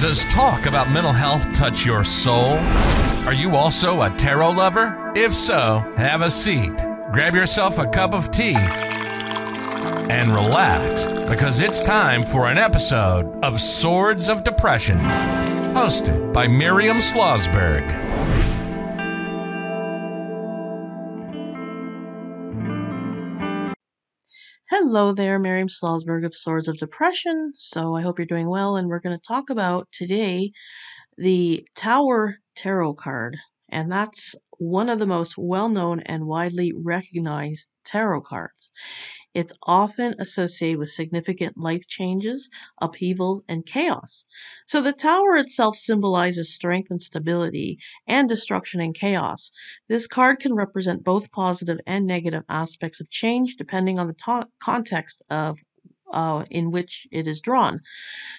Does talk about mental health touch your soul? Are you also a tarot lover? If so, have a seat, grab yourself a cup of tea, and relax because it's time for an episode of Swords of Depression, hosted by Miriam Slosberg. Hello there, Miriam Slosberg of Swords of Depression. So I hope you're doing well, and we're going to talk about today the Tower Tarot card, and that's one of the most well known and widely recognized tarot cards. It's often associated with significant life changes, upheavals, and chaos. So the tower itself symbolizes strength and stability and destruction and chaos. This card can represent both positive and negative aspects of change depending on the to- context of uh, in which it is drawn.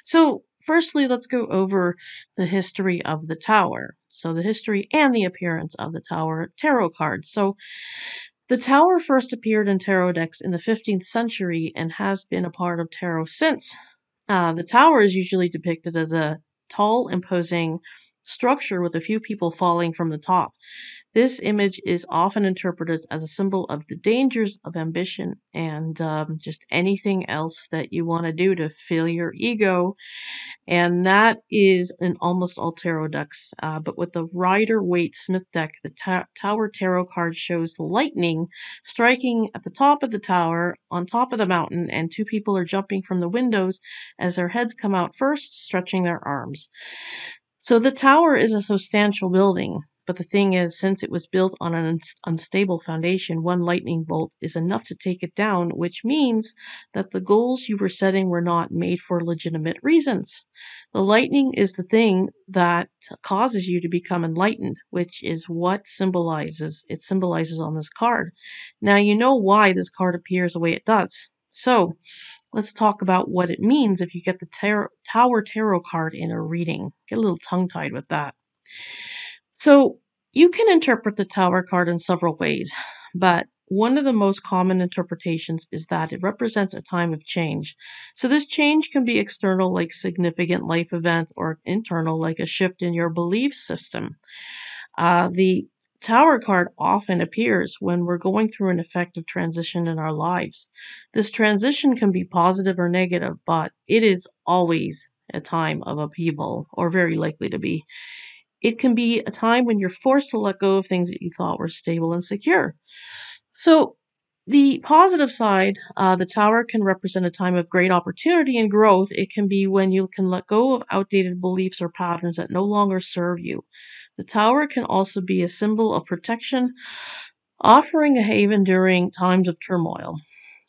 So firstly, let's go over the history of the tower. So, the history and the appearance of the tower tarot cards. So, the tower first appeared in tarot decks in the 15th century and has been a part of tarot since. Uh, the tower is usually depicted as a tall, imposing structure with a few people falling from the top. This image is often interpreted as a symbol of the dangers of ambition and um, just anything else that you want to do to fill your ego. And that is in almost all tarot decks. Uh, but with the Rider Waite Smith deck, the ta- Tower Tarot card shows lightning striking at the top of the tower, on top of the mountain, and two people are jumping from the windows as their heads come out first, stretching their arms. So the tower is a substantial building, but the thing is, since it was built on an unstable foundation, one lightning bolt is enough to take it down, which means that the goals you were setting were not made for legitimate reasons. The lightning is the thing that causes you to become enlightened, which is what symbolizes it symbolizes on this card. Now you know why this card appears the way it does. So, let's talk about what it means if you get the tar- Tower Tarot card in a reading. Get a little tongue tied with that. So, you can interpret the Tower card in several ways, but one of the most common interpretations is that it represents a time of change. So, this change can be external, like significant life events, or internal, like a shift in your belief system. Uh, the Tower card often appears when we're going through an effective transition in our lives. This transition can be positive or negative, but it is always a time of upheaval, or very likely to be. It can be a time when you're forced to let go of things that you thought were stable and secure. So, the positive side, uh, the tower can represent a time of great opportunity and growth. It can be when you can let go of outdated beliefs or patterns that no longer serve you. The tower can also be a symbol of protection, offering a haven during times of turmoil.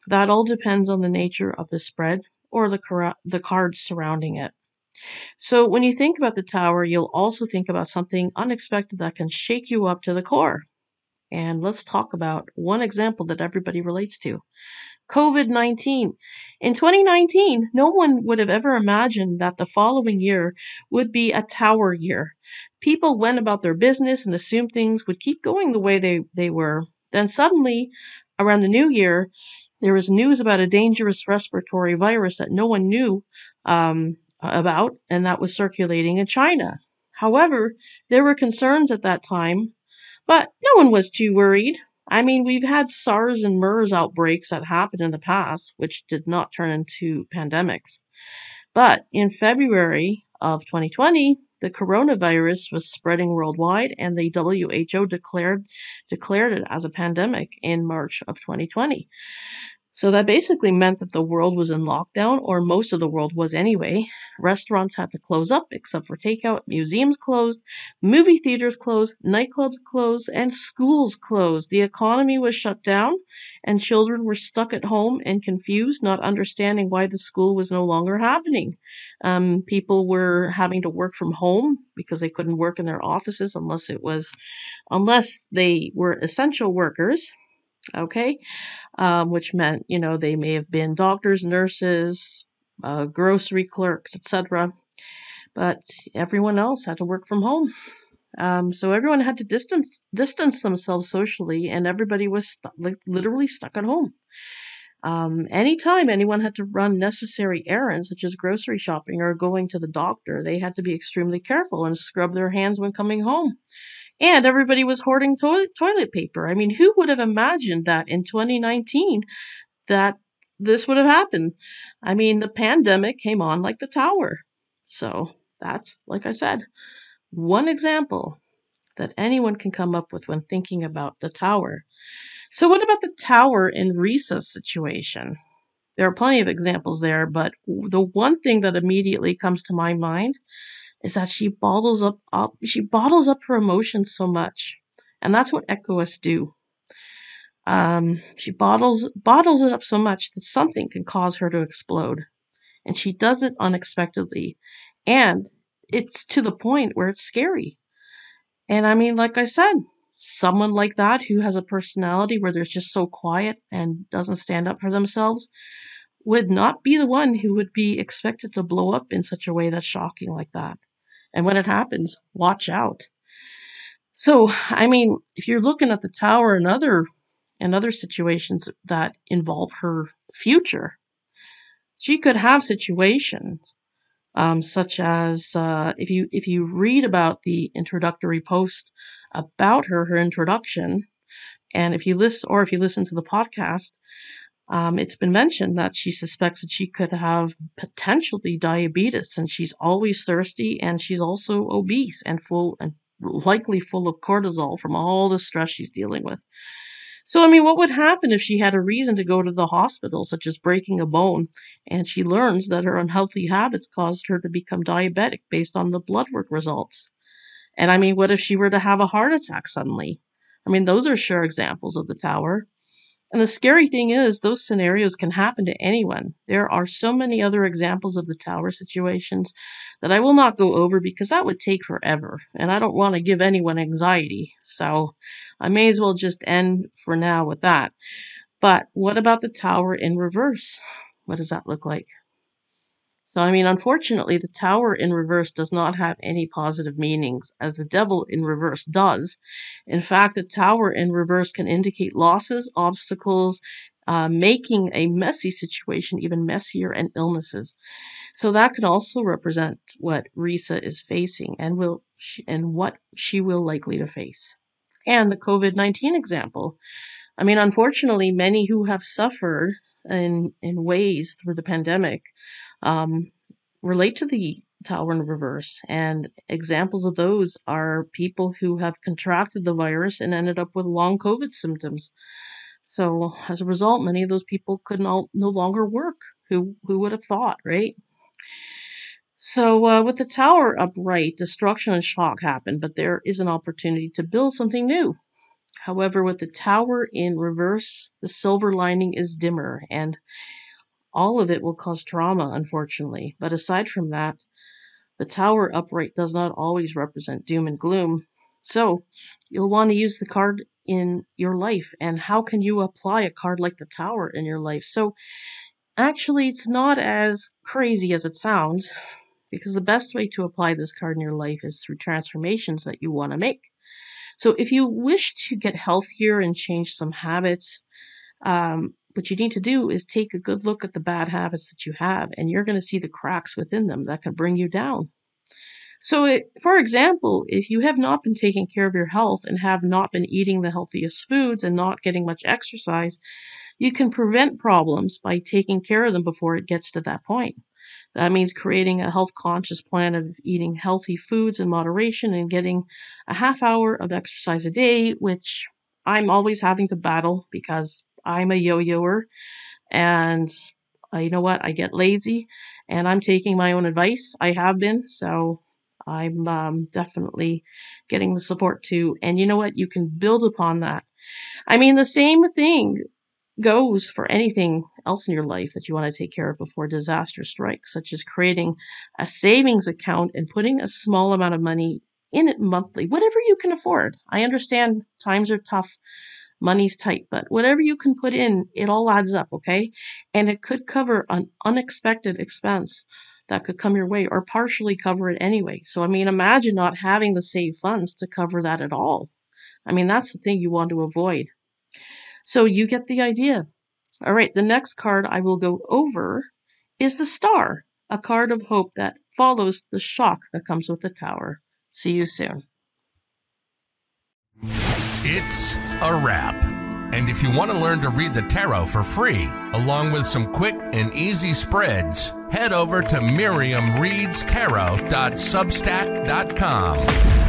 That all depends on the nature of the spread or the, the cards surrounding it. So, when you think about the tower, you'll also think about something unexpected that can shake you up to the core. And let's talk about one example that everybody relates to COVID 19. In 2019, no one would have ever imagined that the following year would be a tower year. People went about their business and assumed things would keep going the way they, they were. Then suddenly, around the new year, there was news about a dangerous respiratory virus that no one knew um, about, and that was circulating in China. However, there were concerns at that time, but no one was too worried. I mean, we've had SARS and MERS outbreaks that happened in the past, which did not turn into pandemics. But in February of 2020, the coronavirus was spreading worldwide, and the WHO declared declared it as a pandemic in March of 2020. So that basically meant that the world was in lockdown, or most of the world was anyway. Restaurants had to close up except for takeout, museums closed, movie theaters closed, nightclubs closed, and schools closed. The economy was shut down, and children were stuck at home and confused, not understanding why the school was no longer happening. Um, people were having to work from home because they couldn't work in their offices unless it was, unless they were essential workers okay? Um, which meant, you know, they may have been doctors, nurses, uh, grocery clerks, etc. But everyone else had to work from home. Um, so everyone had to distance distance themselves socially, and everybody was like literally stuck at home. Um, anytime anyone had to run necessary errands, such as grocery shopping or going to the doctor, they had to be extremely careful and scrub their hands when coming home. And everybody was hoarding toilet toilet paper. I mean, who would have imagined that in 2019 that this would have happened? I mean, the pandemic came on like the tower. So that's, like I said, one example that anyone can come up with when thinking about the tower. So, what about the tower in Risa's situation? There are plenty of examples there, but the one thing that immediately comes to my mind is that she bottles up, up she bottles up her emotions so much, and that's what egoists do. Um, she bottles bottles it up so much that something can cause her to explode, and she does it unexpectedly, and it's to the point where it's scary. And I mean, like I said, someone like that who has a personality where they're just so quiet and doesn't stand up for themselves would not be the one who would be expected to blow up in such a way that's shocking like that. And when it happens, watch out. So, I mean, if you're looking at the tower and other and other situations that involve her future, she could have situations um, such as uh, if you if you read about the introductory post about her, her introduction, and if you list or if you listen to the podcast, um, it's been mentioned that she suspects that she could have potentially diabetes, and she's always thirsty, and she's also obese and full and likely full of cortisol from all the stress she's dealing with. So, I mean, what would happen if she had a reason to go to the hospital, such as breaking a bone, and she learns that her unhealthy habits caused her to become diabetic based on the blood work results? And I mean, what if she were to have a heart attack suddenly? I mean, those are sure examples of the tower. And the scary thing is, those scenarios can happen to anyone. There are so many other examples of the tower situations that I will not go over because that would take forever, and I don't want to give anyone anxiety. So I may as well just end for now with that. But what about the tower in reverse? What does that look like? So, I mean, unfortunately, the tower in reverse does not have any positive meanings, as the devil in reverse does. In fact, the tower in reverse can indicate losses, obstacles, uh, making a messy situation even messier, and illnesses. So that could also represent what Risa is facing and will and what she will likely to face. And the COVID nineteen example. I mean, unfortunately, many who have suffered in in ways through the pandemic um, relate to the tower in reverse. And examples of those are people who have contracted the virus and ended up with long COVID symptoms. So as a result, many of those people could no, no longer work. Who who would have thought, right? So uh, with the tower upright, destruction and shock happened, but there is an opportunity to build something new. However, with the tower in reverse, the silver lining is dimmer, and all of it will cause trauma, unfortunately. But aside from that, the tower upright does not always represent doom and gloom. So, you'll want to use the card in your life. And how can you apply a card like the tower in your life? So, actually, it's not as crazy as it sounds because the best way to apply this card in your life is through transformations that you want to make. So, if you wish to get healthier and change some habits, um, what you need to do is take a good look at the bad habits that you have, and you're going to see the cracks within them that can bring you down. So, it, for example, if you have not been taking care of your health and have not been eating the healthiest foods and not getting much exercise, you can prevent problems by taking care of them before it gets to that point. That means creating a health conscious plan of eating healthy foods in moderation and getting a half hour of exercise a day, which I'm always having to battle because I'm a yo-yoer and uh, you know what? I get lazy and I'm taking my own advice. I have been, so I'm um, definitely getting the support too. And you know what? You can build upon that. I mean, the same thing goes for anything else in your life that you want to take care of before disaster strikes, such as creating a savings account and putting a small amount of money in it monthly, whatever you can afford. I understand times are tough money's tight, but whatever you can put in, it all adds up, okay? And it could cover an unexpected expense that could come your way or partially cover it anyway. So, I mean, imagine not having the saved funds to cover that at all. I mean, that's the thing you want to avoid. So, you get the idea. All right, the next card I will go over is the Star, a card of hope that follows the shock that comes with the Tower. See you soon. It's a wrap. And if you want to learn to read the tarot for free, along with some quick and easy spreads, head over to miriamreadstarot.substack.com.